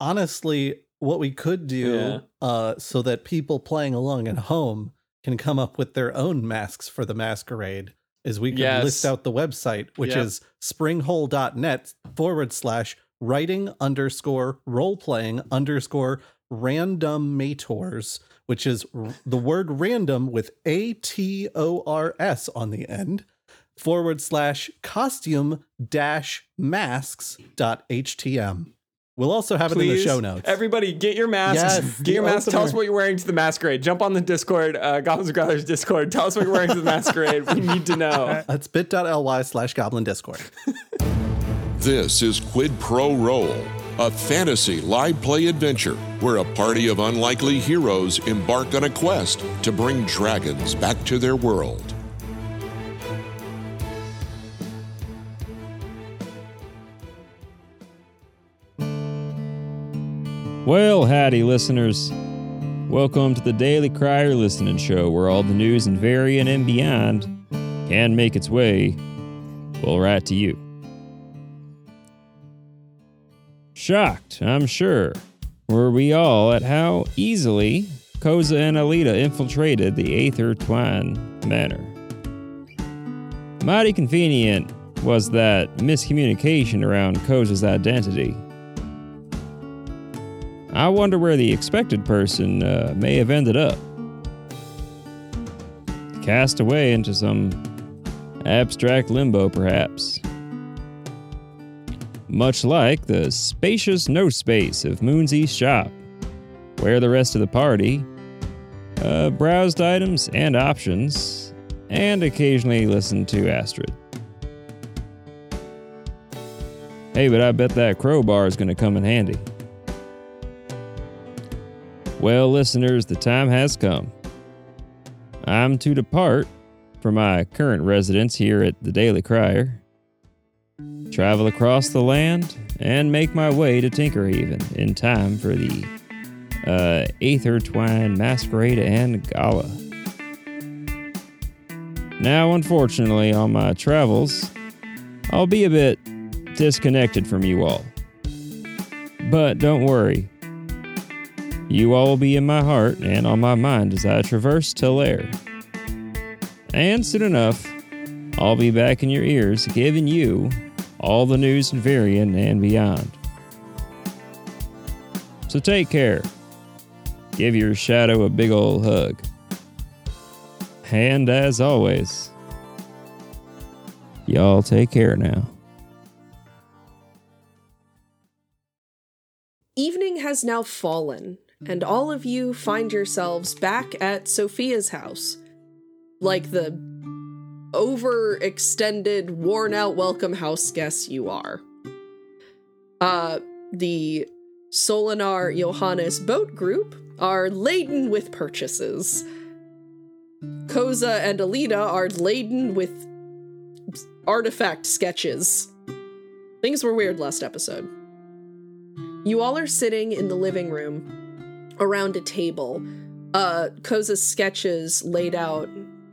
honestly, what we could do Yeah. uh, so that people playing along at home can come up with their own masks for the masquerade is we could Yes. list out the website, which Yep. is springhole.net forward slash writing underscore role playing underscore randomators, which is r- the word random with A T O R S on the end forward slash costume dash masks dot htm. We'll also have it in the show notes. Everybody, get your masks. Yes, get your the masks. Tell us what you're wearing to the masquerade. Jump on the Discord, uh, Goblins and Growlers Discord. Tell us what you're wearing to the masquerade. We need to know. That's bit.ly slash goblin discord. This is Quid Pro Roll, a fantasy live play adventure where a party of unlikely heroes embark on a quest to bring dragons back to their world. Well, howdy, listeners. Welcome to the Daily Crier Listening Show, where all the news in Varian and beyond can make its way, well, right to you. Shocked, I'm sure, were we all at how easily Koza and Alita infiltrated the Aether Twine Manor. Mighty convenient was that miscommunication around Koza's identity. I wonder where the expected person uh, may have ended up. Cast away into some abstract limbo, perhaps. Much like the spacious no space of Moonsy's shop, where the rest of the party uh, browsed items and options and occasionally listened to Astrid. Hey, but I bet that crowbar is going to come in handy. Well, listeners, the time has come. I'm to depart from my current residence here at the Daily Crier, travel across the land, and make my way to Tinkerhaven in time for the uh, Aether Twine Masquerade and Gala. Now, unfortunately, on my travels, I'll be a bit disconnected from you all. But don't worry, you all will be in my heart and on my mind as I traverse Tillair. And soon enough, I'll be back in your ears giving you all the news in Varian and beyond. So take care. Give your shadow a big ol' hug. And as always, y'all take care now. Evening has now fallen, and all of you find yourselves back at Sophia's house. Like the overextended, worn out welcome house guests you are. Uh, the Solinar Johannes boat group are laden with purchases. Koza and Alita are laden with artifact sketches. Things were weird last episode. You all are sitting in the living room around a table. Uh Koza's sketches laid out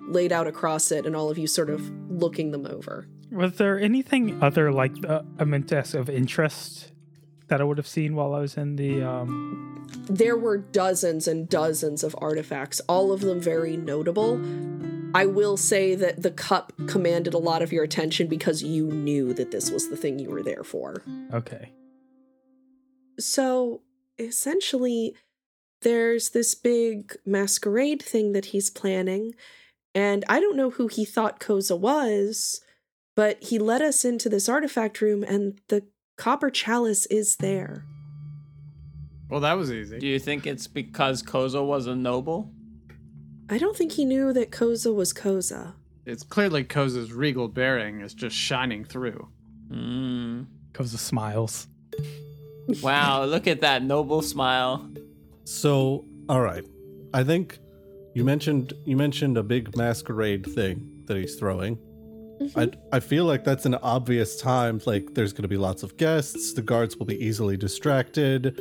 laid out across it and all of you sort of looking them over. Was there anything other like the Amentes of interest that I would have seen while I was in the um There were dozens and dozens of artifacts, all of them very notable. I will say that the cup commanded a lot of your attention because you knew that this was the thing you were there for. okay. So essentially, there's this big masquerade thing that he's planning, and I don't know who he thought Koza was, but he led us into this artifact room, and the copper chalice is there. Well, that was easy. Do you think it's because Koza was a noble? I don't think he knew that Koza was Koza. It's clearly Koza's regal bearing is just shining through. Mm. Koza smiles. Wow, look at that noble smile. So, all right. I think you mentioned you mentioned a big masquerade thing that he's throwing. I I feel like that's an obvious time like there's going to be lots of guests, the guards will be easily distracted.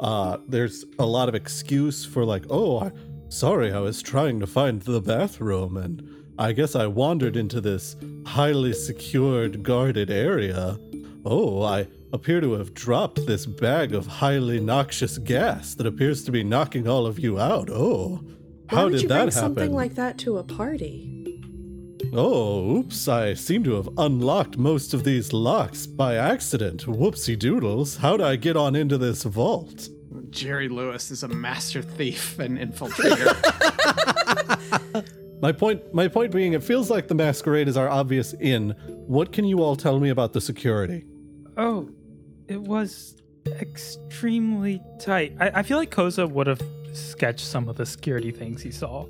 Uh there's a lot of excuse for like, "Oh, I sorry, I was trying to find the bathroom and I guess I wandered into this highly secured guarded area. Oh, I appear to have dropped this bag of highly noxious gas that appears to be knocking all of you out. Oh, Why how would did you that bring happen? something like that to a party? Oh, oops, I seem to have unlocked most of these locks by accident. Whoopsie doodles. How'd I get on into this vault? Jerry Lewis is a master thief and infiltrator. My point my point being it feels like the masquerade is our obvious in. What can you all tell me about the security? Oh, it was extremely tight. I, I feel like Koza would have sketched some of the security things he saw.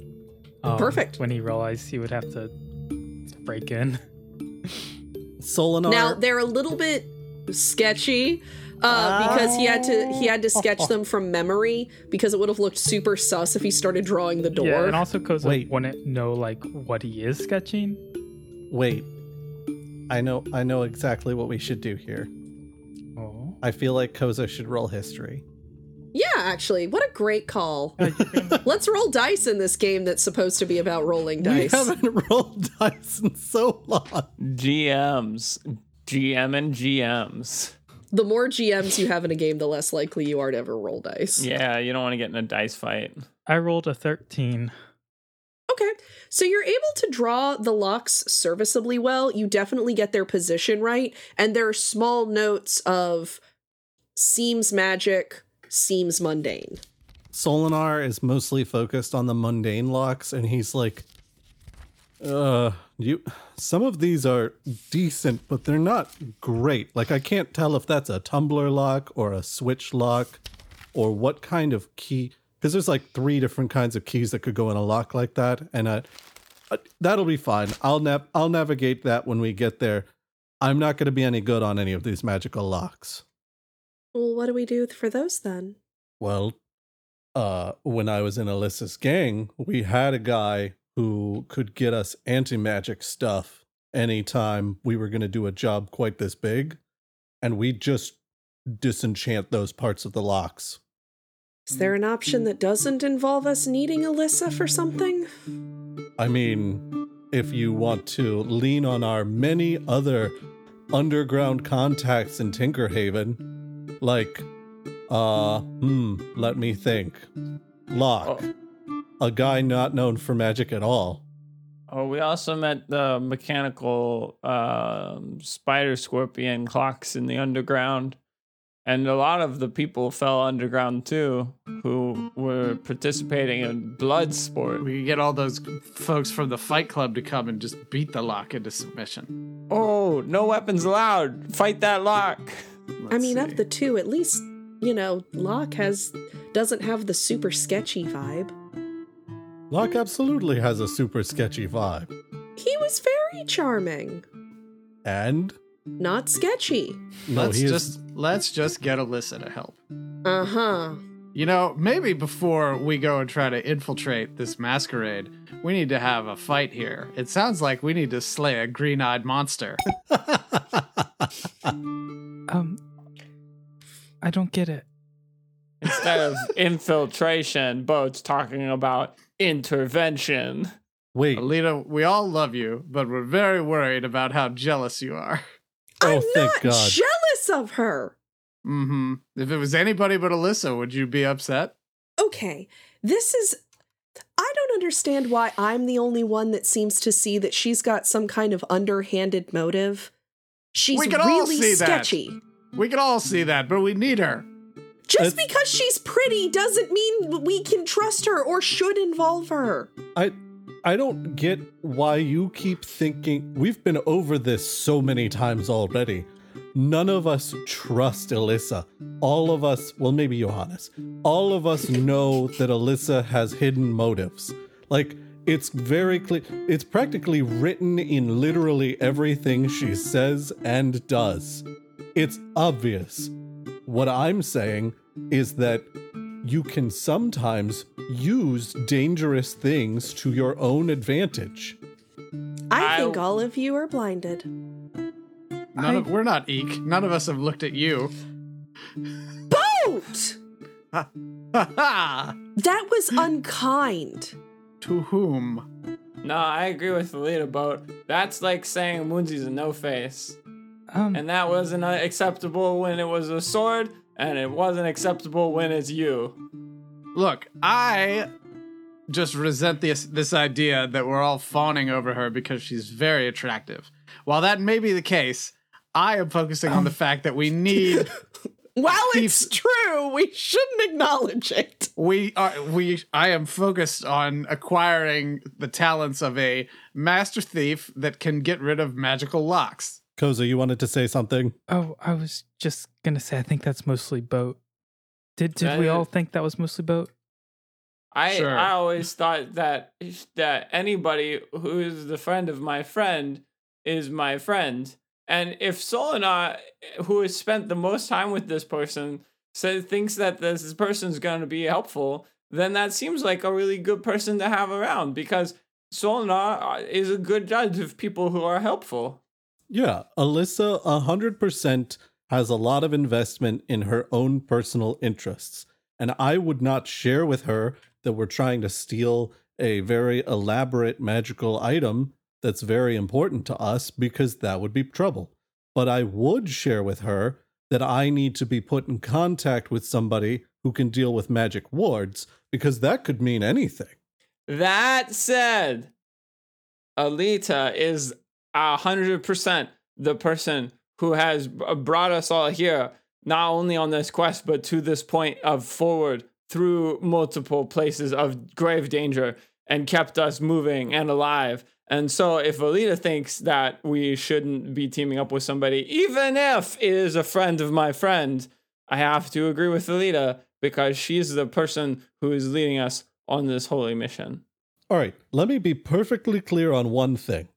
um, Perfect. When he realized he would have to break in. Solinar Now they're a little bit sketchy uh, because he had to he had to sketch them from memory because it would have looked super sus if he started drawing the door. Yeah, and also Koza Wait. wouldn't know like what he is sketching. Wait. I know I know exactly what we should do here. I feel like Koza should roll history. yeah, actually, what a great call. You can- Let's roll dice in this game that's supposed to be about rolling dice. We haven't rolled dice in so long. GMs, GM and GMs. The more GMs you have in a game, the less likely you are to ever roll dice. Yeah, you don't want to get in a dice fight. I rolled a 13. Okay. So you're able to draw the locks serviceably well. You definitely get their position right. And there are small notes of seems magic, seems mundane. Solinar is mostly focused on the mundane locks, and he's like, uh, you. Some of these are decent, but they're not great. Like, I can't tell if that's a tumbler lock or a switch lock or what kind of key. Because there's like three different kinds of keys that could go in a lock like that, and that'll be fine. I'll nav- I'll navigate that when we get there. I'm not going to be any good on any of these magical locks. Well, what do we do for those then? Well, uh, when I was in Alyssa's gang, we had a guy who could get us anti magic stuff anytime we were going to do a job quite this big. And we just disenchant those parts of the locks. Is there an option that doesn't involve us needing Alyssa for something? I mean, if you want to lean on our many other underground contacts in Tinkerhaven, like, uh, hmm, let me think. Locke, a guy not known for magic at all. Oh, we also met the mechanical um, spider scorpion clocks in the underground. And a lot of the people fell underground too who were participating in blood sport. we could get all those folks from the Fight Club to come and just beat the lock into submission. Oh, no weapons allowed. Fight that lock. I Let's mean, see. of the two, at least, you know, Locke has doesn't have the super sketchy vibe. Locke absolutely has a super sketchy vibe. He was very charming, And not sketchy. no, let's he is just let's just get Alyssa to help. Uh huh. You know, maybe before we go and try to infiltrate this masquerade, we need to have a fight here. It sounds like we need to slay a green-eyed monster. Um, I don't get it. Instead of infiltration, Boat's talking about intervention. wait. Alita, we all love you, but we're very worried about how jealous you are. Oh, I'm thank not God. jealous of her. Mm-hmm. If it was anybody but Alyssa, would you be upset? Okay, this is. I don't understand why I'm the only one that seems to see that she's got some kind of underhanded motive. She's We can all really see that. sketchy. We can all see that, but we need her. Just It's- because she's pretty doesn't mean we can trust her or should involve her. I I don't get why you keep thinking we've been over this so many times already. None of us trust Alyssa. All of us, well maybe Johannes. All of us know that Alyssa has hidden motives. Like it's very clear it's practically written in literally everything she says and does. It's obvious. What I'm saying is that you can sometimes use dangerous things to your own advantage. I I- think all of you are blinded. None I- of we're not eek. None of us have looked at you. Boat! Ha ha! That was unkind. To whom? No, I agree with the leader boat. That's like saying Moonsy's a no face. Um, and that wasn't acceptable when it was a sword, and it wasn't acceptable when it's you. Look, I just resent this this idea that we're all fawning over her because she's very attractive. While that may be the case, I am focusing on the fact that we need While Thieves- it's true, we shouldn't acknowledge it. we are we I am focused on acquiring the talents of a master thief that can get rid of magical locks. Koza, you wanted to say something? oh, I was just gonna say, I think that's mostly boat. Did did That we is- all think that was mostly boat? I Sure. I always thought that that anybody who is the friend of my friend is my friend. And if Solana, who has spent the most time with this person, says thinks that this person's going to be helpful, then that seems like a really good person to have around because Solana uh, is a good judge of people who are helpful. Yeah, Alyssa a 100% has a lot of investment in her own personal interests. And I would not share with her that we're trying to steal a very elaborate magical item that's very important to us because that would be trouble. But I would share with her that I need to be put in contact with somebody who can deal with magic wards because that could mean anything. That said, Alita is a hundred percent the person who has uh, brought us all here, not only on this quest, but to this point of forward through multiple places of grave danger and kept us moving and alive. And so, if Alita thinks that we shouldn't be teaming up with somebody, even if it is a friend of my friend, I have to agree with Alita because she's the person who is leading us on this holy mission. All right, let me be perfectly clear on one thing.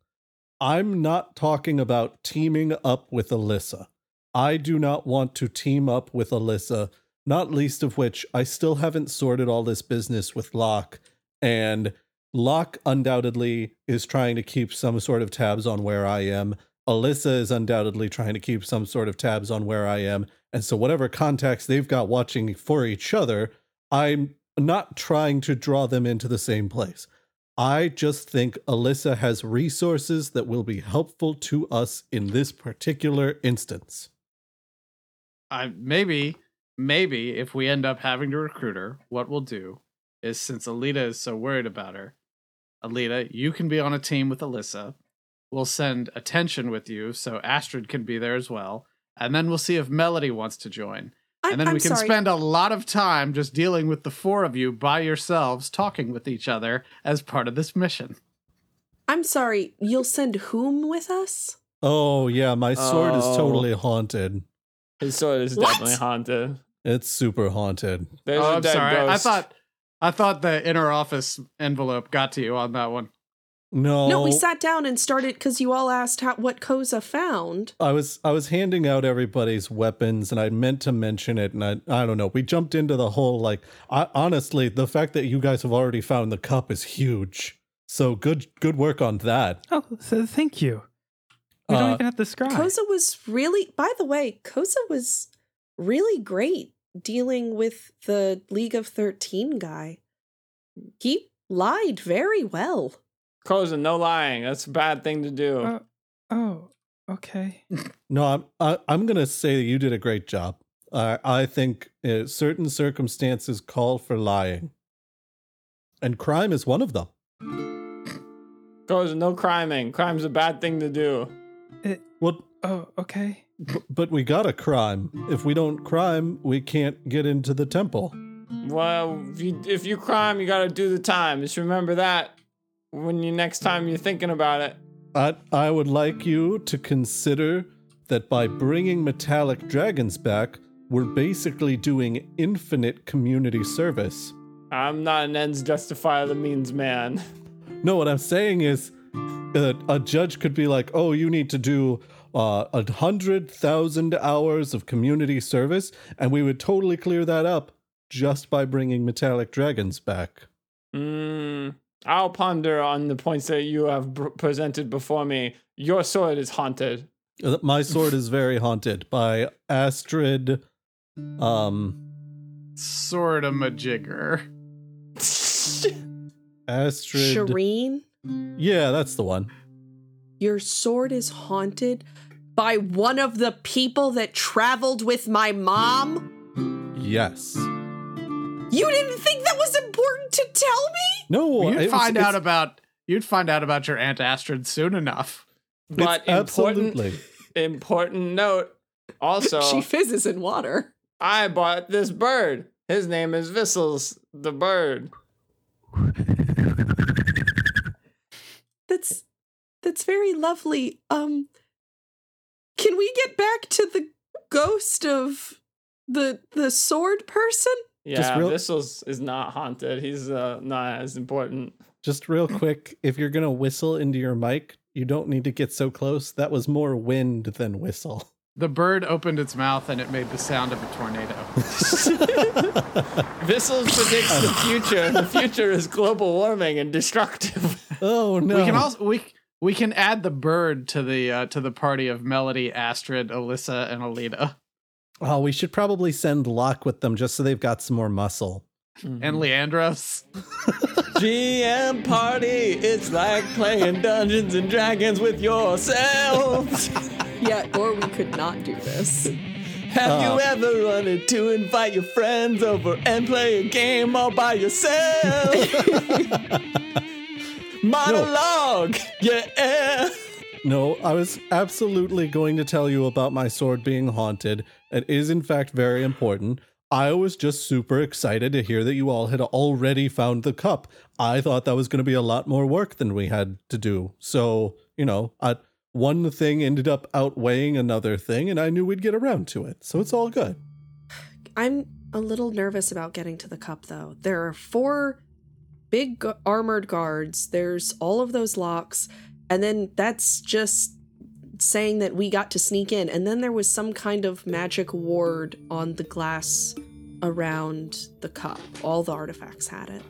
I'm not talking about teaming up with Alyssa. I do not want to team up with Alyssa, not least of which I still haven't sorted all this business with Locke, and Locke undoubtedly is trying to keep some sort of tabs on where I am. Alyssa is undoubtedly trying to keep some sort of tabs on where I am. And so, whatever contacts they've got watching for each other, I'm not trying to draw them into the same place. I just think Alyssa has resources that will be helpful to us in this particular instance. I maybe maybe if we end up having to recruit her, what we'll do is since Alita is so worried about her, Alita, you can be on a team with Alyssa. We'll send attention with you so Astrid can be there as well. And then we'll see if Melody wants to join. I'm, and then I'm we can sorry. spend a lot of time just dealing with the four of you by yourselves, talking with each other as part of this mission. I'm sorry. You'll send whom with us? Oh, yeah, my sword is Oh. totally haunted. His sword is What? definitely haunted. It's super haunted. There's oh, a I'm dead sorry. I thought I thought the inner office envelope got to you on that one. No, No, we sat down and started because you all asked how, what Koza found. I was I was handing out everybody's weapons, and I meant to mention it, and I I don't know. We jumped into the whole like. I, honestly, the fact that you guys have already found the cup is huge. So good good work on that. Oh, so thank you. We don't Uh, even have to scry. Koza was really, by the way, Koza was really great dealing with the League of 13 guy. He lied very well. Koza, no lying. That's a bad thing to do. Uh, oh, okay. No, I'm I, I'm gonna say that you did a great job. I I think uh, certain circumstances call for lying, and crime is one of them. Koza, no criming. Crime's a bad thing to do. It, Well, Oh, okay. B- but we got a crime. If we don't crime, we can't get into the temple. Well, if you, if you crime, you gotta do the time. Just remember that when you next time you're thinking about it. I I would like you to consider that by bringing metallic dragons back, we're basically doing infinite community service. I'm not an ends justify the means man. No, what I'm saying is, uh, a judge could be like, "Oh, you need to do uh, a hundred thousand hours of community service," and we would totally clear that up just by bringing metallic dragons back. Mm, I'll ponder on the points that you have br- presented before me. Your sword is haunted. Uh, My sword is very haunted by Astrid. Um, Sort of majigger. Astrid. Shireen, Yeah, that's the one. your sword is haunted by one of the people that traveled with my mom? Yes. You didn't think that was important to tell me? No, You'd it was- find out it's- about you'd find out about your Aunt Astrid soon enough. But important, absolutely. important note. Also, she fizzes in water. I bought this bird. His name is Vissels the bird. That's that's very lovely. Um can we get back to the ghost of the the sword person? Yeah, real- Vissels is not haunted. He's uh, not as important. Just real quick, if you're gonna whistle into your mic, you don't need to get so close. That was more wind than whistle. The bird opened its mouth and it made the sound of a tornado. Vissels predicts the future. The future is global warming and destructive. Oh no! We can also we we can add the bird to the uh, to the party of Melody, Astrid, Alyssa, and Alita, Oh, we should probably send Locke with them just so they've got some more muscle. and Leandros. GM party. It's like playing Dungeons and Dragons with yourselves. Yeah, or we could not do this. Have Uh. you ever wanted to invite your friends over and play a game all by yourself? Monologue. Yeah. No, I was absolutely going to tell you about my sword being haunted. It is, in fact, very important. I was just super excited to hear that you all had already found the cup. I thought that was going to be a lot more work than we had to do. So, you know, I, one thing ended up outweighing another thing, and I knew we'd get around to it. So it's all good. I'm a little nervous about getting to the cup though. There are four big gu- armored guards. There's all of those locks, and then that's just saying that we got to sneak in. And then there was some kind of magic ward on the glass around the cup. All the artifacts had it.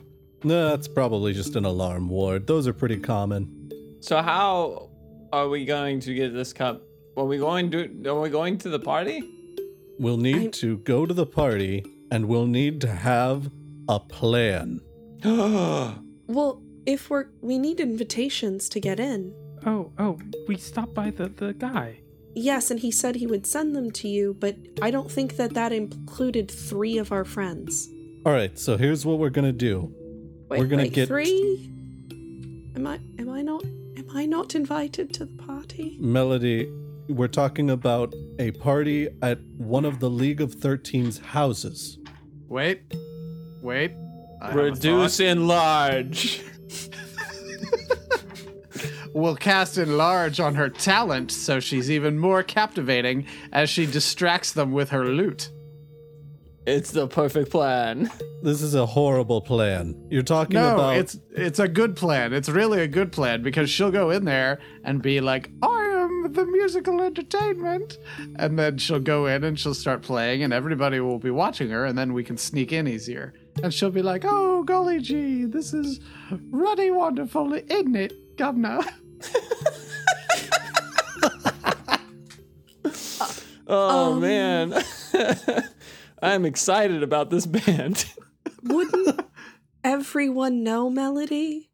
No, that's probably just an alarm ward. Those are pretty common. So how are we going to get this cup? Are we going to? Are we going to the party? We'll need I'm- to go to the party, and we'll need to have a plan. Well, if we're we need invitations to get in. Oh, oh, we stopped by the, the guy. Yes, and he said he would send them to you, but I don't think that that included three of our friends. All right, so here's what we're gonna do. Wait, We're gonna wait, get- three. Am I? Am I not? Am I not invited to the party? Melody, we're talking about a party at one of the League of 13's houses. Wait, wait. I have a Reduce enlarge. thought. We'll cast enlarge on her talent so she's even more captivating as she distracts them with her lute. It's the perfect plan. This is a horrible plan. You're talking No, about it's it's a good plan. It's really a good plan because she'll go in there and be like, "I am the musical entertainment," and then she'll go in and she'll start playing, and everybody will be watching her, and then we can sneak in easier. And she'll be like, "Oh, golly gee, this is ruddy wonderful, isn't it, Governor?" Oh Um. man. I'm excited about this band. Wouldn't everyone know Melody?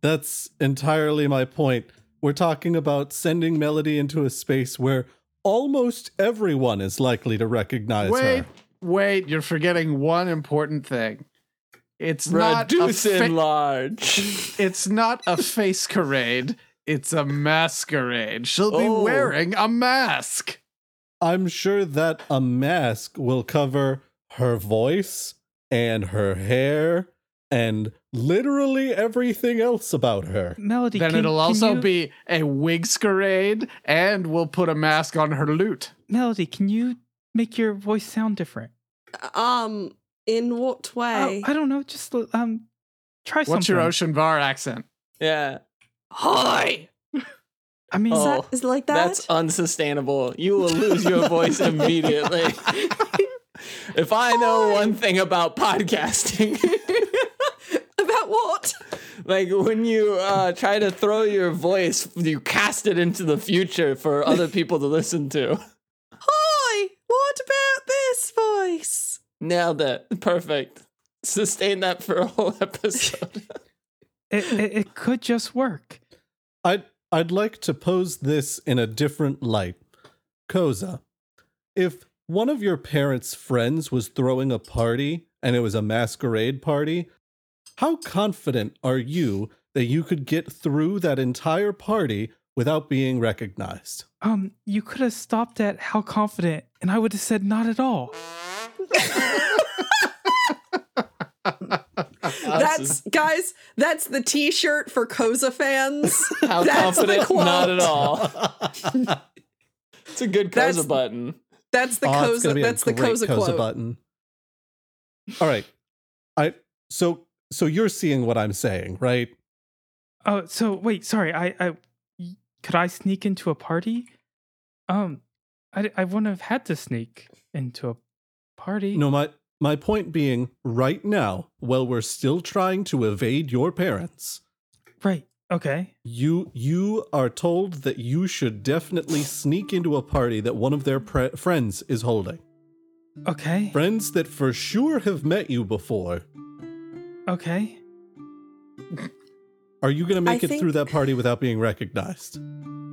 that's entirely my point. We're talking about sending Melody into a space where almost everyone is likely to recognize wait, her. Wait, you're forgetting one important thing. It's not a Reduce fa- enlarge. It's not a face parade. It's a masquerade. She'll be Oh. wearing a mask. I'm sure that a mask will cover her voice and her hair and literally everything else about her. Melody. Then can- it'll can also you- be a wig scarade, and we'll put a mask on her lute. Melody. Can you make your voice sound different? Um, in what Oh, way? I don't know. Just um, try something. What's your Ocean Bar accent? yeah. Hi. I mean, Is Oh, that is it like that? That's unsustainable. You will lose your voice immediately. if I know one thing about podcasting, About what? like when you uh, try to throw your voice, you cast it into the future for other people to listen to. Hi. What about this voice? Nailed it. Perfect. Sustain that for a whole episode. it, it, it could just work. I'd I'd like to pose this in a different light. Koza, if one of your parents' friends was throwing a party and it was a masquerade party, how confident are you that you could get through that entire party without being recognized? Um, you could have stopped at how confident, and I would have said not at all. That's guys. That's the T-shirt for Koza fans. How That's the confident? quote. Not at all. it's a good That's- Koza button. That's the Oh, Koza. That's the great Koza quote. button. All right, I so so you're seeing what I'm saying, right? Oh, so wait, sorry. I, I, y- could I sneak into a party? Um, I, I wouldn't have had to sneak into a party. No, my my point being, right now, while we're still trying to evade your parents, Right. Okay. you you are told that you should definitely sneak into a party that one of their pre- friends is holding. Okay. Friends that for sure have met you before. Okay. Are you going to make I it through that party without being recognized?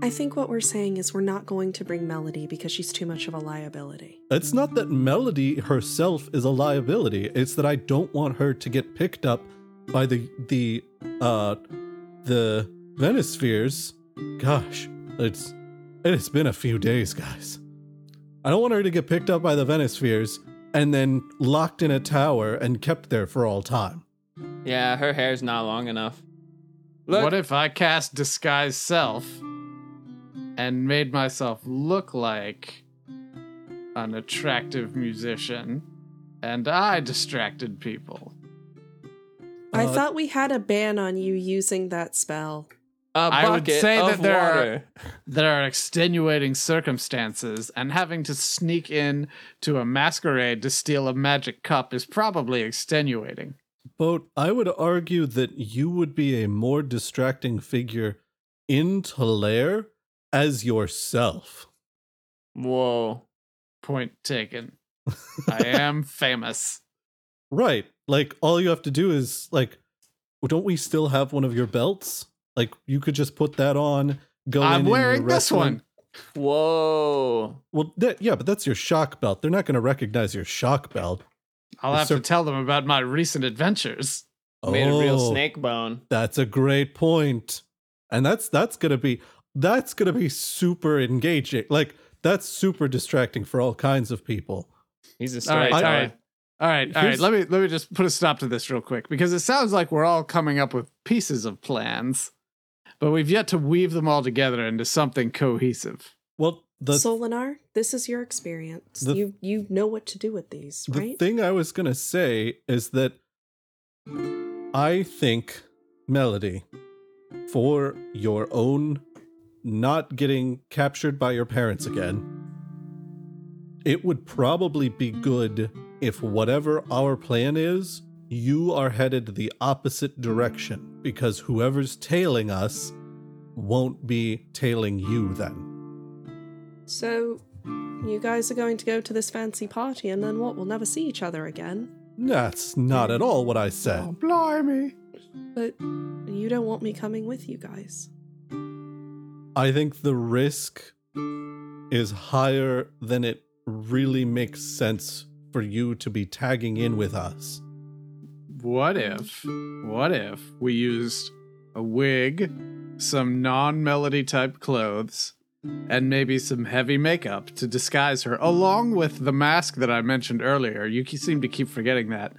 I think what we're saying is we're not going to bring Melody because she's too much of a liability. It's not that Melody herself is a liability. It's that I don't want her to get picked up by the the uh the Venispheres. Gosh, it's it's been a few days, guys. I don't want her to get picked up by the Venispheres and then locked in a tower and kept there for all time. Yeah, her hair's not long enough. Look, What if I cast disguise self and made myself look like an attractive musician and I distracted people? I Uh, thought we had a ban on you using that spell. a I would say of that there are- There are extenuating circumstances, and having to sneak in to a masquerade to steal a magic cup is probably extenuating. But I would argue that you would be a more distracting figure in Talair as yourself. Whoa. Point taken. I am famous. Right. Like all you have to do is like don't we still have one of your belts? Like you could just put that on, go I'm wearing this one. Whoa. Well, that, yeah, but that's your shock belt. They're not going to recognize your shock belt. I'll have Sir- to tell them about my recent adventures. Made a real Oh, snake bone. That's a great point. And that's that's going to be that's going to be super engaging. Like that's super distracting for all kinds of people. He's a All right, storyteller. right. All right, all right. Here's- Let me let me just put a stop to this real quick because it sounds like we're all coming up with pieces of plans, but we've yet to weave them all together into something cohesive. Well, the Solinar, this is your experience. the- you you know what to do with these, right? The thing I was going to say is that I think, Melody, for your own not getting captured by your parents again, it would probably be good if whatever our plan is, you are headed the opposite direction because whoever's tailing us won't be tailing you then. So, you guys are going to go to this fancy party, and then what? We'll never see each other again. That's not at all what I said. Oh, blimey! But you don't want me coming with you guys. I think the risk is higher than it really makes sense for you to be tagging in with us. What if, what if we used a wig, some non-melody type clothes, and maybe some heavy makeup to disguise her, along with the mask that I mentioned earlier? You seem to keep forgetting that.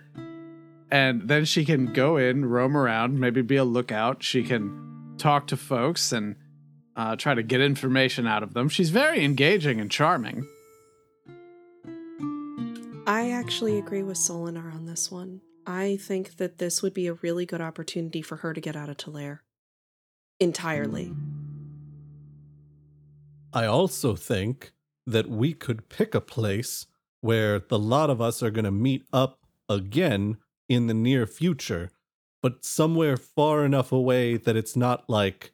And then she can go in, roam around, maybe be a lookout. She can talk to folks and uh, try to get information out of them. She's very engaging and charming. I actually agree with Solinar on this one. I think that this would be a really good opportunity for her to get out of Talair. Entirely. I also think that we could pick a place where the lot of us are going to meet up again in the near future, but somewhere far enough away that it's not like,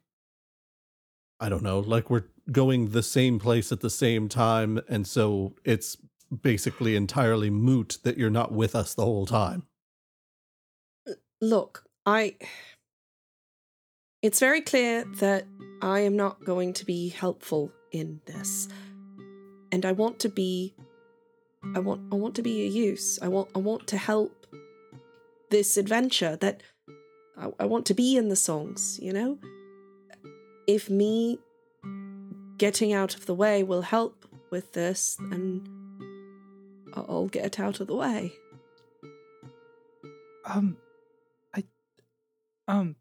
I don't know, like we're going the same place at the same time. And so it's basically entirely moot that you're not with us the whole time. Look, I. It's very clear that I am not going to be helpful in this. and I want to be I want I want to be a use. I want I want to help this adventure that I, I want to be in the songs, you know? If me getting out of the way will help with this, then I'll get out of the way. Um, I, um,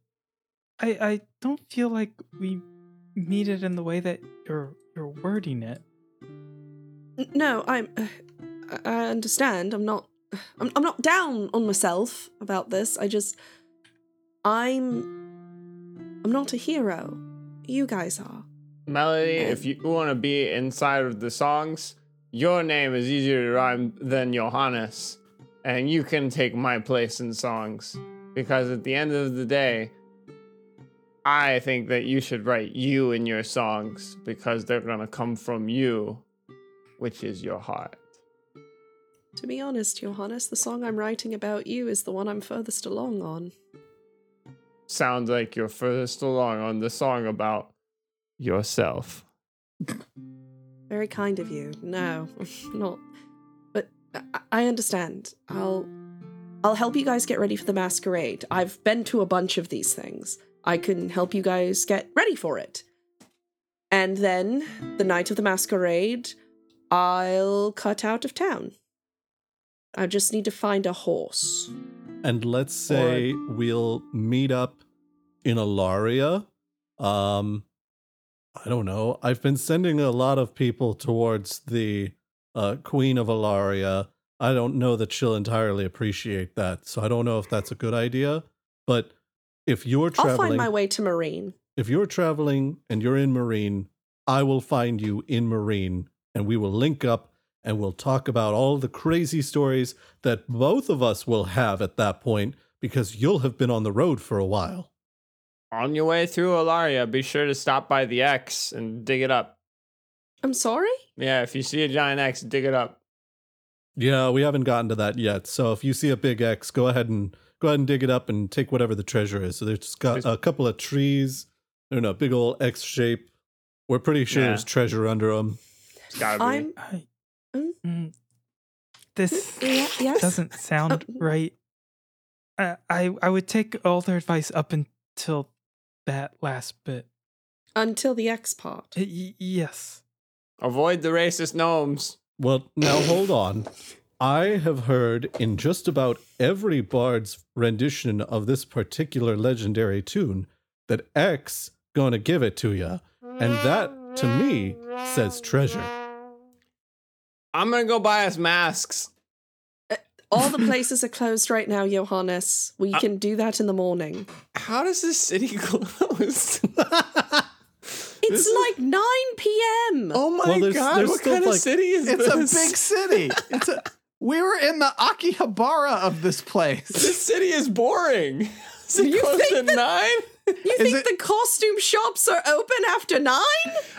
I I don't feel like we meet it in the way that you're you're wording it. No, I'm. Uh, I- I understand. I'm not. I'm, I'm not down on myself about this. I just. I'm. I'm not a hero. You guys are. Melody, if you want to be inside of the songs, your name is easier to rhyme than Johannes, and you can take my place in songs. Because at the end of the day, I think that you should write you in your songs because they're going to come from you, which is your heart. To be honest, Johannes, the song I'm writing about you is the one I'm furthest along on. Sounds like you're furthest along on the song about yourself. Very kind of you. No, not. But I, I understand. I'll. I'll help you guys get ready for the masquerade. I've been to a bunch of these things. I can help you guys get ready for it. And then, the night of the masquerade, I'll cut out of town. I just need to find a horse. And let's say we'll meet up in Alaria. Um I don't know. I've been sending a lot of people towards the uh, Queen of Alaria. I don't know that she'll entirely appreciate that, so I don't know if that's a good idea. But if you're traveling, I'll find my way to Marine. if you're traveling and you're in Marine, I will find you in Marine, and we will link up and we'll talk about all the crazy stories that both of us will have at that point because you'll have been on the road for a while. On your way through Alaria, be sure to stop by the X and dig it up. I'm sorry? Yeah, if you see a giant X, dig it up. Yeah, we haven't gotten to that yet. So if you see a big X, go ahead and go ahead and dig it up and take whatever the treasure is. So there's got a couple of trees, I don't know, big old X shape. We're pretty sure Yeah. there's treasure under them. It's gotta be. I'm. Mm. mm, this Yeah, yes? doesn't sound Uh, right. I, I I would take all their advice up until that last bit. Until the X part. Y- y- yes. Avoid the racist gnomes. Well, now hold on. I have heard in just about every bard's rendition of this particular legendary tune that X gonna give it to ya, and that to me says treasure. I'm gonna go buy us masks. All the places are closed right now, Johannes. We Uh, can do that in the morning. How does this city close? It's This is- like 9 p.m. oh my Well, there's- god! there's what still, kind of like- city is It's this? It's a big city. It's a. We were in the Akihabara of this place. This city is boring. Is it You close think at that- nine? You Is think it- the costume shops are open after 9?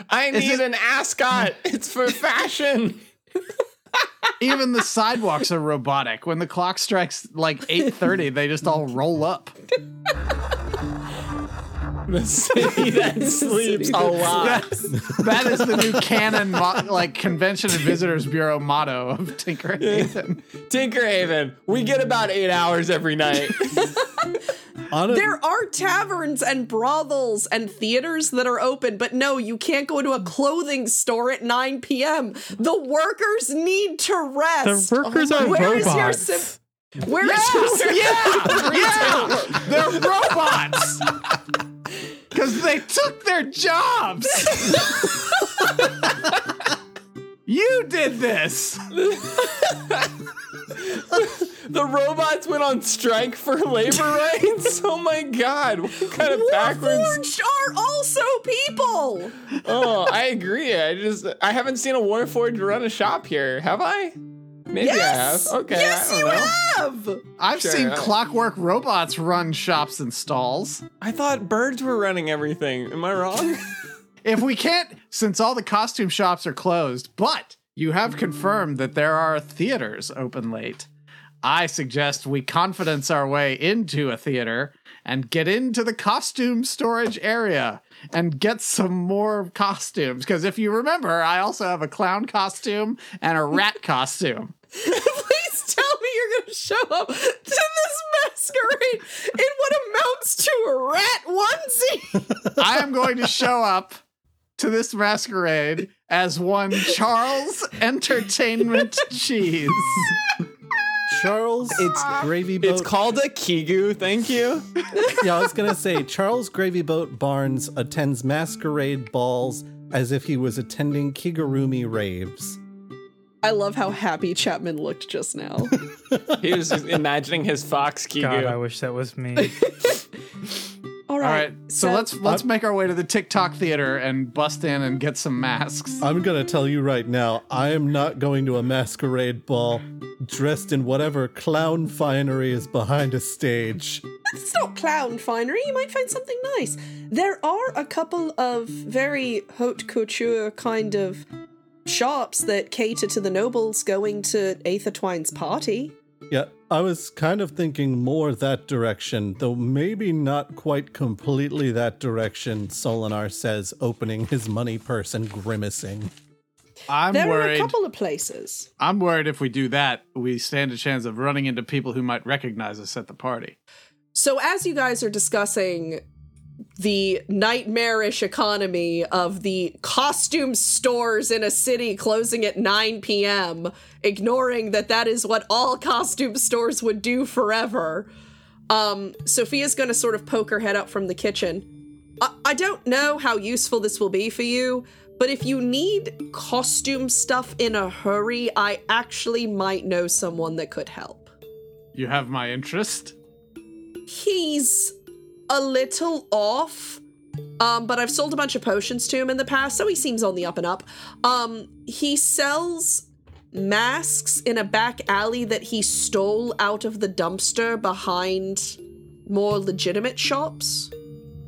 I Is need it- an ascot. It's for fashion. Even the sidewalks are robotic. When the clock strikes like 8:30, they just all roll up. The city that sleeps a lot. That's, that is the new canon mo- like convention and visitors bureau motto of Tinker Haven. Tinkerhaven. We get about eight hours every night. A- There are taverns and brothels and theaters that are open, but no, you can't go to a clothing store at 9 p.m. The workers need to rest. The workers are Where is your sim- Where is your sim- Yeah, yeah, robots went on strike for labor rights. Oh my god! What kind of backwards? Warforged are also people. Oh, I agree. I just I haven't seen a Warforged run a shop here. Have I? Maybe Yes. I have. Okay. Yes, you know. have. I've Sure, seen I- clockwork robots run shops and stalls. I thought birds were running everything. Am I wrong? If we can't, since all the costume shops are closed, but you have confirmed that there are theaters open late. I suggest we confidence our way into a theater and get into the costume storage area and get some more costumes. Because if you remember, I also have a clown costume and a rat costume. Please tell me you're going to show up to this masquerade in what amounts to a rat onesie. I am going to show up to this masquerade as one Charles Entertainment Cheese. Charles, it's ah. Gravy Boat. It's called a Kigu, thank you. yeah, I was gonna say Charles Gravy Boat Barnes attends masquerade balls as if he was attending Kigurumi raves. I love how happy Chapman looked just now. He was just imagining his fox Kigu. God, I wish that was me. All All right. right, so, let's let's make our way to the TikTok theater and bust in and get some masks. I'm gonna tell you right now, I am not going to a masquerade ball dressed in whatever clown finery is behind a stage. It's not clown finery. You might find something nice. There are a couple of very haute couture kind of shops that cater to the nobles going to Aether Twine's party. Yeah, I was kind of thinking more that direction, though maybe not quite completely that direction, Solinar says, opening his money purse and grimacing. I'm there are a couple of places. I'm worried if we do that, we stand a chance of running into people who might recognize us at the party. So, as you guys are discussing the nightmarish economy of the costume stores in a city closing at 9 p.m., ignoring that that is what all costume stores would do forever, um, Sophia's going to sort of poke her head up from the kitchen. I-, I don't know how useful this will be for you, but if you need costume stuff in a hurry, I actually might know someone that could help. You have my interest. he's a little off. Um, but I've sold a bunch of potions to him in the past, so he seems on the up and up. Um, he sells masks in a back alley that he stole out of the dumpster behind more legitimate shops,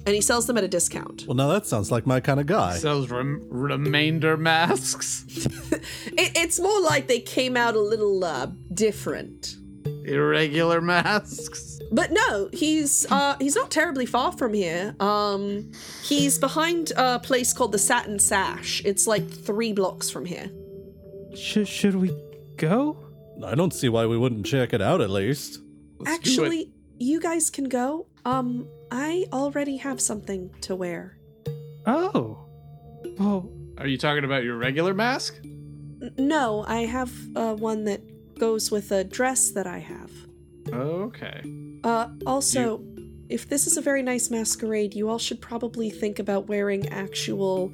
and he sells them at a discount. Well, now that sounds like my kind of guy. Sells rem- remainder masks, It, it's more like they came out a little uh, different. irregular masks. But no, he's uh he's not terribly far from here. Um he's behind a place called the Satin Sash. It's like 3 blocks from here. Sh- should we go? I don't see why we wouldn't check it out at least. Let's. Actually, you guys can go. Um I already have something to wear. Oh. Well, Are you talking about your regular mask? N- no, I have uh one that goes with a dress that I have. Okay. Uh also, if this is a very nice masquerade, you all should probably think about wearing actual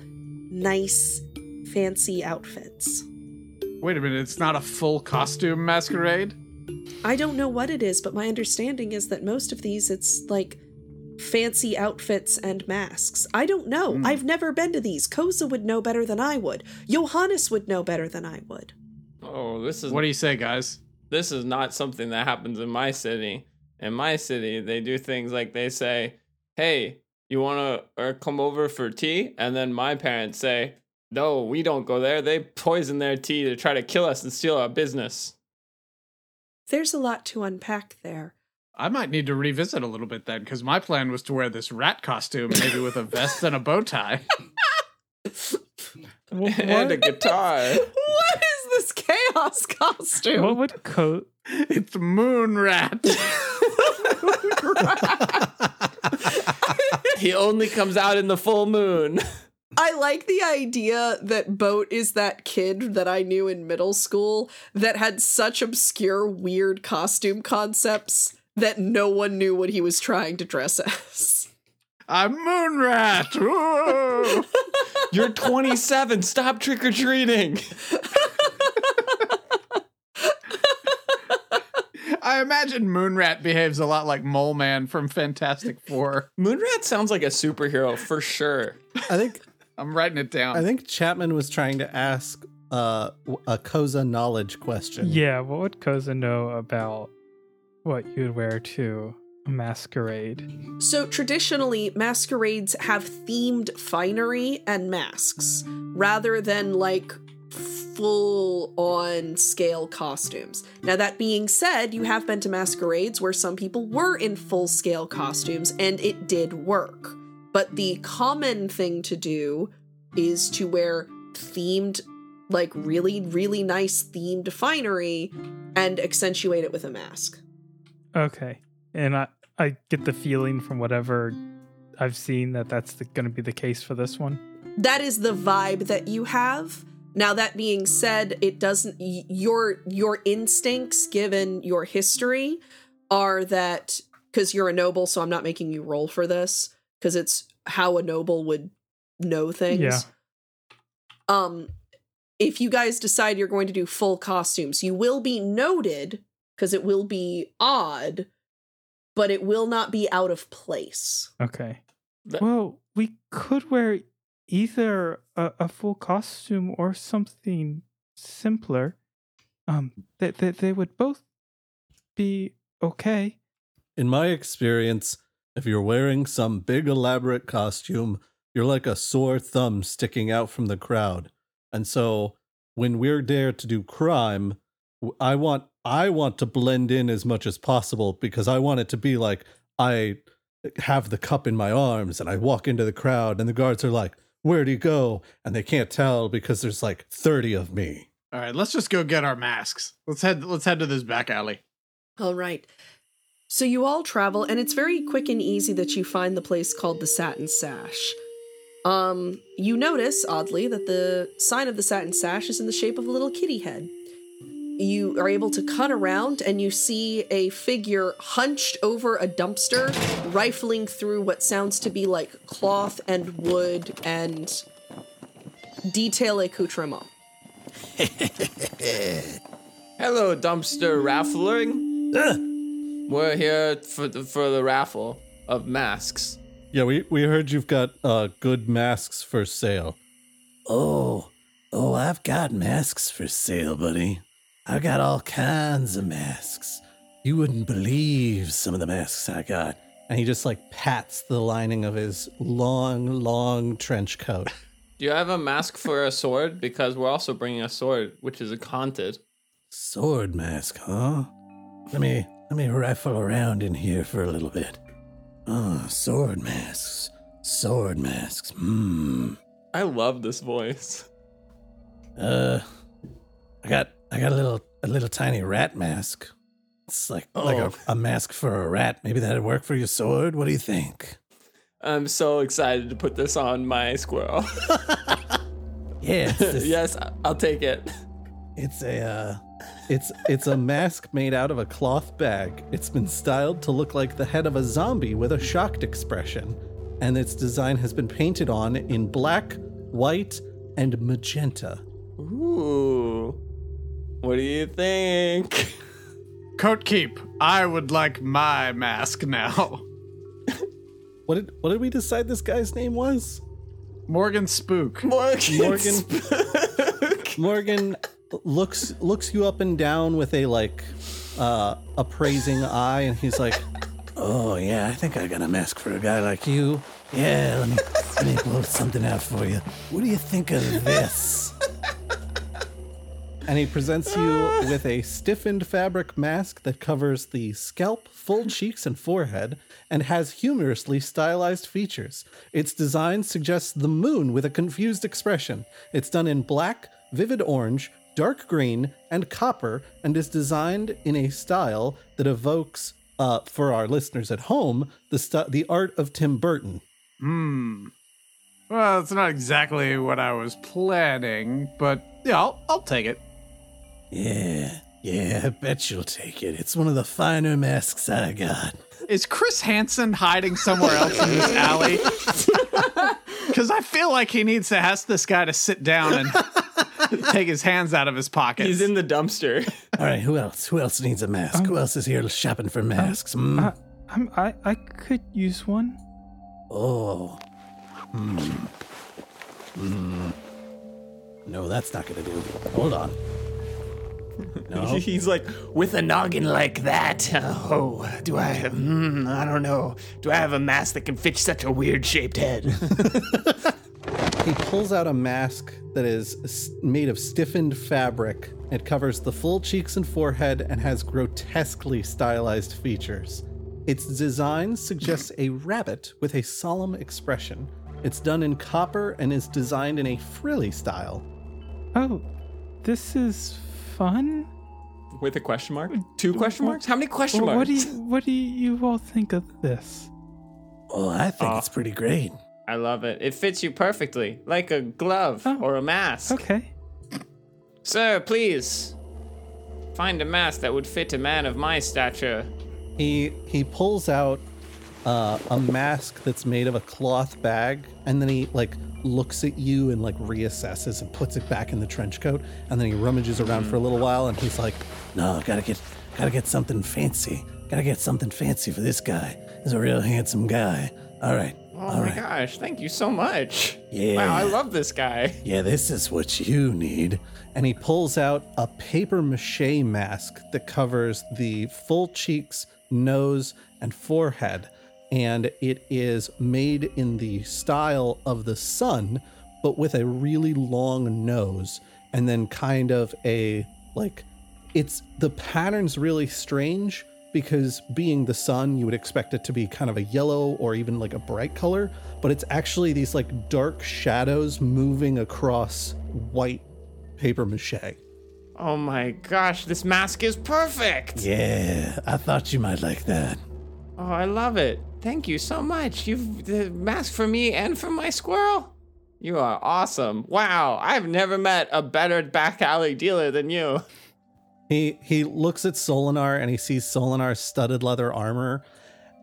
nice fancy outfits. Wait a minute, it's not a full costume masquerade? I don't know what it is, but my understanding is that most of these it's like fancy outfits and masks. I don't know. Hmm. I've never been to these. Koza would know better than I would. Johannes would know better than I would. Oh, this is What do you say, guys? this is not something that happens in my city. In my city, they do things like they say, "Hey, you want to uh, come over for tea?" And then my parents say, "No, we don't go there. They poison their tea to try to kill us and steal our business." There's a lot to unpack there. I might need to revisit a little bit then, because my plan was to wear this rat costume, maybe with a vest and a bow tie. wh- and a guitar. What is this chaos costume? what would coat? it's Moon Rat. he only comes out in the full moon. I like the idea that Boat is that kid that I knew in middle school that had such obscure, weird costume concepts that no one knew what he was trying to dress as. I'm Moonrat. You're 27. Stop trick or treating. I imagine Moonrat behaves a lot like Mole Man from Fantastic Four. Moonrat sounds like a superhero for sure. I think I'm writing it down. I think Chapman was trying to ask uh, a Koza knowledge question. Yeah, what would Koza know about what you'd wear to a masquerade? So, traditionally, masquerades have themed finery and masks rather than like full on scale costumes. Now, that being said, you have been to masquerades where some people were in full scale costumes and it did work. But the common thing to do is to wear themed, like really, really nice themed finery and accentuate it with a mask. Okay. And I, I get the feeling from whatever I've seen that that's going to be the case for this one. that is the vibe that you have now that being said it doesn't your your instincts given your history are that because you're a noble so i'm not making you roll for this because it's how a noble would know things Yeah. um if you guys decide you're going to do full costumes you will be noted because it will be odd but it will not be out of place Okay. That- Well, we could wear either a, a full costume or something simpler. Um, they, they, they would both be okay. In my experience, if you're wearing some big elaborate costume, you're like a sore thumb sticking out from the crowd. And so when we're there to do crime, w- I want I want to blend in as much as possible because I want it to be like I have the cup in my arms and I walk into the crowd and the guards are like, "Where'd he go?" and they can't tell because there's like 30 of me. All right, let's just go get our masks. Let's head. Let's head to this back alley. All right. So you all travel, and it's very quick and easy that you find the place called the Satin Sash. Um, you notice, oddly, that the sign of the Satin Sash is in the shape of a little kitty head. You are able to cut around, and you see a figure hunched over a dumpster, rifling through what sounds to be like cloth and wood and detail accoutrement. Hello, dumpster raffling. We're here for the, for the raffle of masks. Yeah, we we heard you've got uh good masks for sale. Oh, oh, I've got masks for sale, buddy. I got all kinds of masks. You wouldn't believe some of the masks I got. And he just like pats the lining of his long, long trench coat. Do you have a mask for a sword? Because we're also bringing a sword, which is a haunted. Sword mask, huh? Let me let me rifle around in here for a little bit. Oh, sword masks. Sword masks. Hmm. I love this voice. Uh I got I got a little a little tiny rat mask. It's like like a, Oh. a mask for a rat. Maybe that'd work for your sword. What do you think? I'm so excited to put this on my squirrel. Yeah, this- yes, I'll take it. it's a uh It's it's a mask made out of a cloth bag. It's been styled to look like the head of a zombie with a shocked expression, and its design has been painted on in black, white, and magenta. Ooh. What do you think? Coat keep. I would like my mask now. What did what did we decide this guy's name was? Morgan Spook. Morgan. Morgan. Spook. Morgan looks looks you up and down with a like uh appraising eye and he's like Oh yeah, I think I got a mask for a guy like you. Yeah, let me let me pull something out for you. What do you think of this? And he presents you with a stiffened fabric mask that covers the scalp, full cheeks, and forehead, and has humorously stylized features. Its design suggests the moon with a confused expression. It's done in black, vivid orange, dark green, and copper, and is designed in a style that evokes, uh, for our listeners at home, the st- the art of Tim Burton. Hmm. Well, it's not exactly what I was planning, but yeah, I'll, I'll take it. Yeah, yeah, I bet you'll take it. It's one of the finer masks I got. Is Chris Hansen hiding somewhere else in this alley? Because I feel like he needs to ask this guy to sit down and take his hands out of his pockets. He's in the dumpster. All right, who else? Who else needs a mask? who else is here shopping for masks? Hmm? I, I'm, I, I could use one. Oh. Hmm. Hmm. No, that's not gonna do. Hold on. No. He's like, with a noggin like that, oh, do I, mm, I don't know, do I have a mask that can fit such a weird shaped head? he pulls out a mask that is made of stiffened fabric. It covers the full cheeks and forehead and has grotesquely stylized features. Its design suggests a rabbit with a solemn expression. It's done in copper and is designed in a frilly style. Oh, this is fun. With a question mark? Two question marks? How many question marks? what do you what do you all think of this? Oh, I think Ah. it's pretty great. I love it. It fits you perfectly, like a glove Oh. or a mask. Okay. Sir, please find a mask that would fit a man of my stature. He he pulls out uh, a mask that's made of a cloth bag, and then he like looks at you and like reassesses and puts it back in the trench coat, and then he rummages around for a little while, and he's like, No, gotta get gotta get something fancy. Gotta get something fancy for this guy. He's a real handsome guy. All right. Oh all my right. gosh, thank you so much. Yeah. Wow, I love this guy. Yeah, this is what you need. and he pulls out a paper mache mask that covers the full cheeks, nose, and forehead. And it is made in the style of the sun, but with a really long nose, and then kind of a like it's the pattern's really strange because being the sun, you would expect it to be kind of a yellow or even like a bright color, but it's actually these like dark shadows moving across white paper mache. Oh my gosh, this mask is perfect. Yeah, I thought you might like that. Oh, I love it. Thank you so much. You've the mask for me and for my squirrel. You are awesome. Wow, I've never met a better back alley dealer than you. He he looks at Solinar and he sees Solinar's studded leather armor,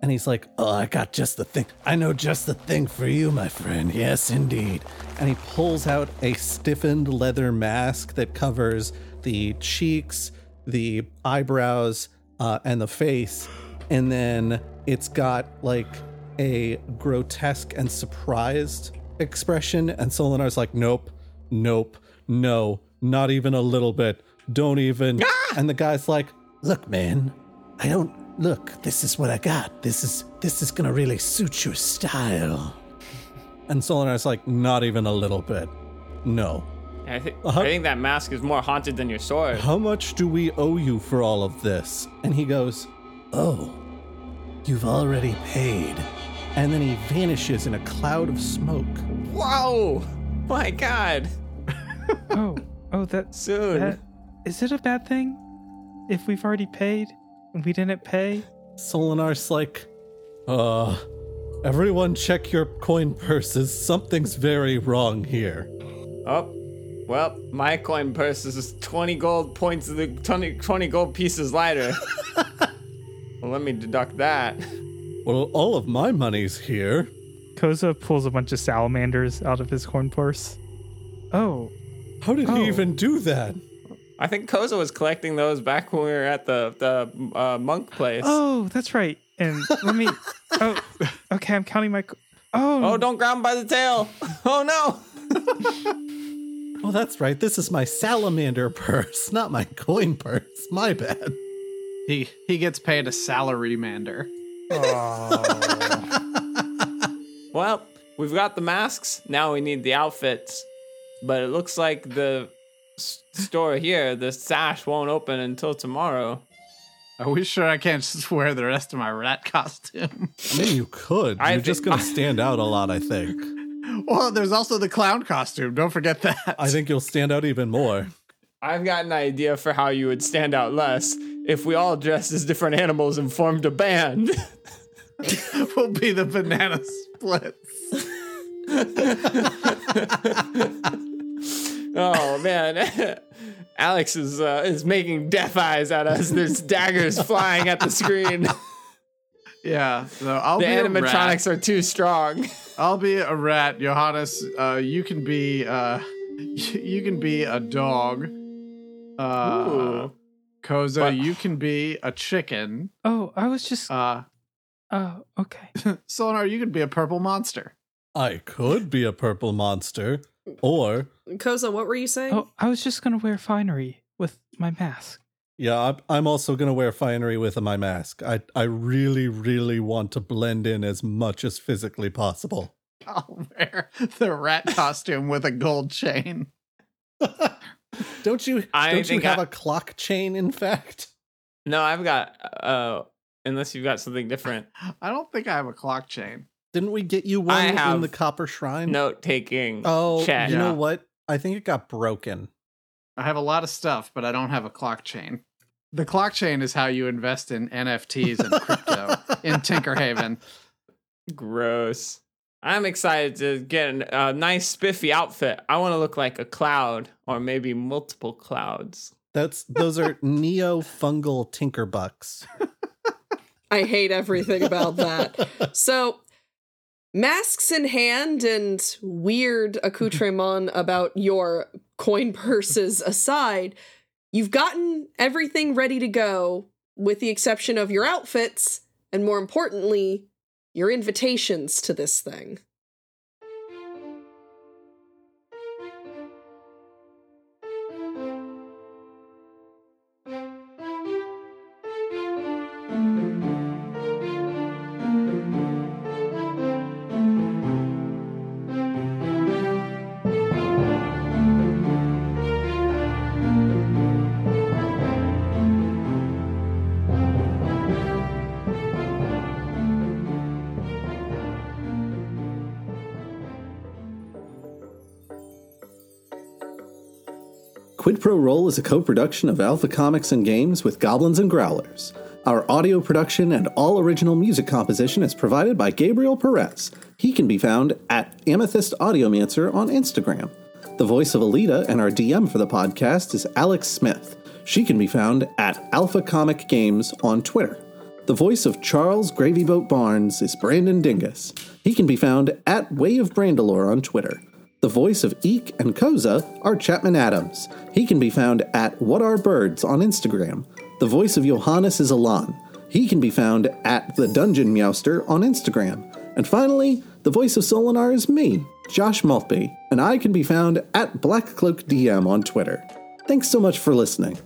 and he's like, Oh, I got just the thing. I know just the thing for you, my friend. Yes, indeed. and he pulls out a stiffened leather mask that covers the cheeks, the eyebrows, uh, and the face. And then it's got like a grotesque and surprised expression. And Solinar's like, nope, nope, no, not even a little bit. Don't even. And the guy's like, Look, man, I don't look. This is what I got. This is this is gonna really suit your style. and Solinar's like, not even a little bit. No. I, thi- Uh-huh. I think that mask is more haunted than your sword. How much do we owe you for all of this? And he goes, Oh, you've already paid. and then he vanishes in a cloud of smoke. Whoa! My God! Oh, oh, that, Soon. that is it a bad thing if we've already paid and we didn't pay? Solinar's like, uh, everyone check your coin purses. Something's very wrong here. Oh, well, my coin purse is 20 gold points of the 20, 20 gold pieces lighter. well, let me deduct that. Well, all of my money's here. Koza pulls a bunch of salamanders out of his corn purse. Oh, How did Oh. he even do that? I think Koza was collecting those back when we were at the the uh, monk place. oh, that's right. And let me. oh, okay. I'm counting my. Oh, Oh, don't grab him by the tail! Oh no! Oh, that's right. This is my salamander purse, not my coin purse. My bad. He he gets paid a salary mander. Well, we've got the masks. Now we need the outfits. But it looks like the s- store here, the sash, won't open until tomorrow. Are we sure I can't just wear the rest of my rat costume? I mean, you could. I You're thi- just going to stand out a lot, I think. well, there's also the clown costume. Don't forget that. I think you'll stand out even more. I've got an idea for how you would stand out less if we all dressed as different animals and formed a band. we'll be the banana splits. oh man, Alex is uh, is making death eyes at us. There's daggers flying at the screen. Yeah, so I'll the be a rat. animatronics are too strong. I'll be a rat. Johannes, uh, you can be uh, you can be a dog. Uh, Ooh. Koza, But- you can be a chicken. oh, I was just. Uh, Oh, okay. Sonar, you can be a purple monster. I could be a purple monster, or Koza, what were you saying? Oh, I was just gonna wear finery with my mask. yeah, I'm- I'm also gonna wear finery with my mask. I I really really want to blend in as much as physically possible. I'll wear the rat costume with a gold chain. don't you I don't you have I- a clock chain in fact? No, I've got uh unless you've got something different. I don't think I have a clock chain. Didn't we get you one I in the copper shrine? Note taking. Oh, chat. you Yeah. know what? I think it got broken. I have a lot of stuff, but I don't have a clock chain. The clock chain is how you invest in NFTs and crypto in Tinkerhaven. Gross. I'm excited to get a nice spiffy outfit. I want to look like a cloud or maybe multiple clouds. That's those are neo fungal tinkerbucks. I hate everything about that. So, masks in hand and weird accoutrement about your coin purses aside, you've gotten everything ready to go, with the exception of your outfits, and more importantly, your invitations to this thing. Quid Pro Roll is a co production of Alpha Comics and Games with Goblins and Growlers. Our audio production and all original music composition is provided by Gabriel Perez. He can be found at Amethyst Audiomancer on Instagram. The voice of Alita and our DM for the podcast is Alex Smith. She can be found at Alpha Comic Games on Twitter. The voice of Charles Gravyboat Barnes is Brandon Dingus. He can be found at Way of Brandalore on Twitter. The voice of Eek and Koza are Chapman Adams. He can be found at What Are Birds on Instagram. The voice of Johannes is Alan. He can be found at The Dungeon Meowster on Instagram. And finally, the voice of Solinar is me, Josh Maltby, and I can be found at Black Cloak DM on Twitter. Thanks so much for listening.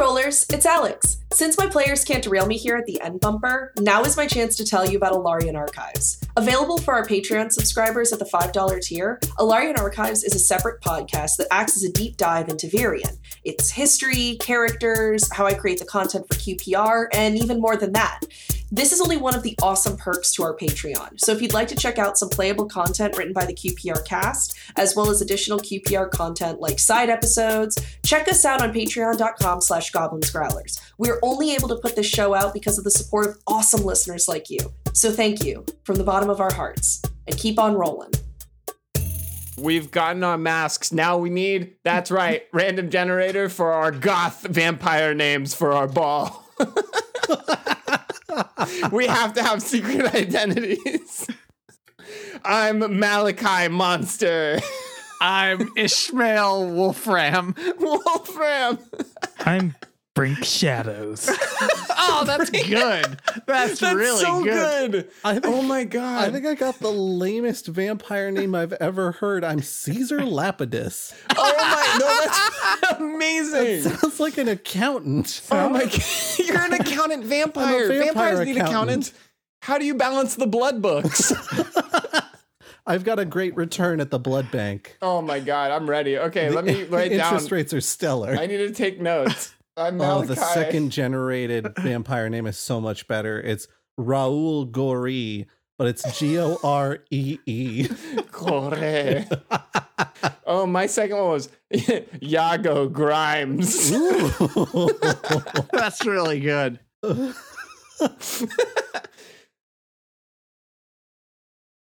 Rollers, it's Alex. Since my players can't derail me here at the end bumper, now is my chance to tell you about Alarian Archives. Available for our Patreon subscribers at the $5 tier, Alarian Archives is a separate podcast that acts as a deep dive into Virion. Its history, characters, how I create the content for QPR, and even more than that. This is only one of the awesome perks to our Patreon. So if you'd like to check out some playable content written by the QPR cast, as well as additional QPR content like side episodes, check us out on patreon.com slash goblinsgrowlers. We're only able to put this show out because of the support of awesome listeners like you. So thank you from the bottom of our hearts. And keep on rolling. We've gotten our masks. Now we need, that's right, random generator for our goth vampire names for our ball. we have to have secret identities. I'm Malachi Monster. I'm Ishmael Wolfram. Wolfram. I'm Brink Shadows. Oh, that's good. That's, That's really so good. good. Think, Oh my god. I think I got the lamest vampire name I've ever heard. I'm Caesar Lapidus. oh my no, that's amazing. Sounds like an accountant. Oh my god. You're an accountant vampire. vampire Vampires need accountants. How do you balance the blood books? I've got a great return at the blood bank. oh my god, I'm ready. Okay, let me write down. Interest rates are stellar. I need to take notes. I'm Oh, Malachi. the second generated vampire name is so much better. It's Raul Gori, but it's G O R E E. Corre. oh, my second one was Yago Grimes. That's really good.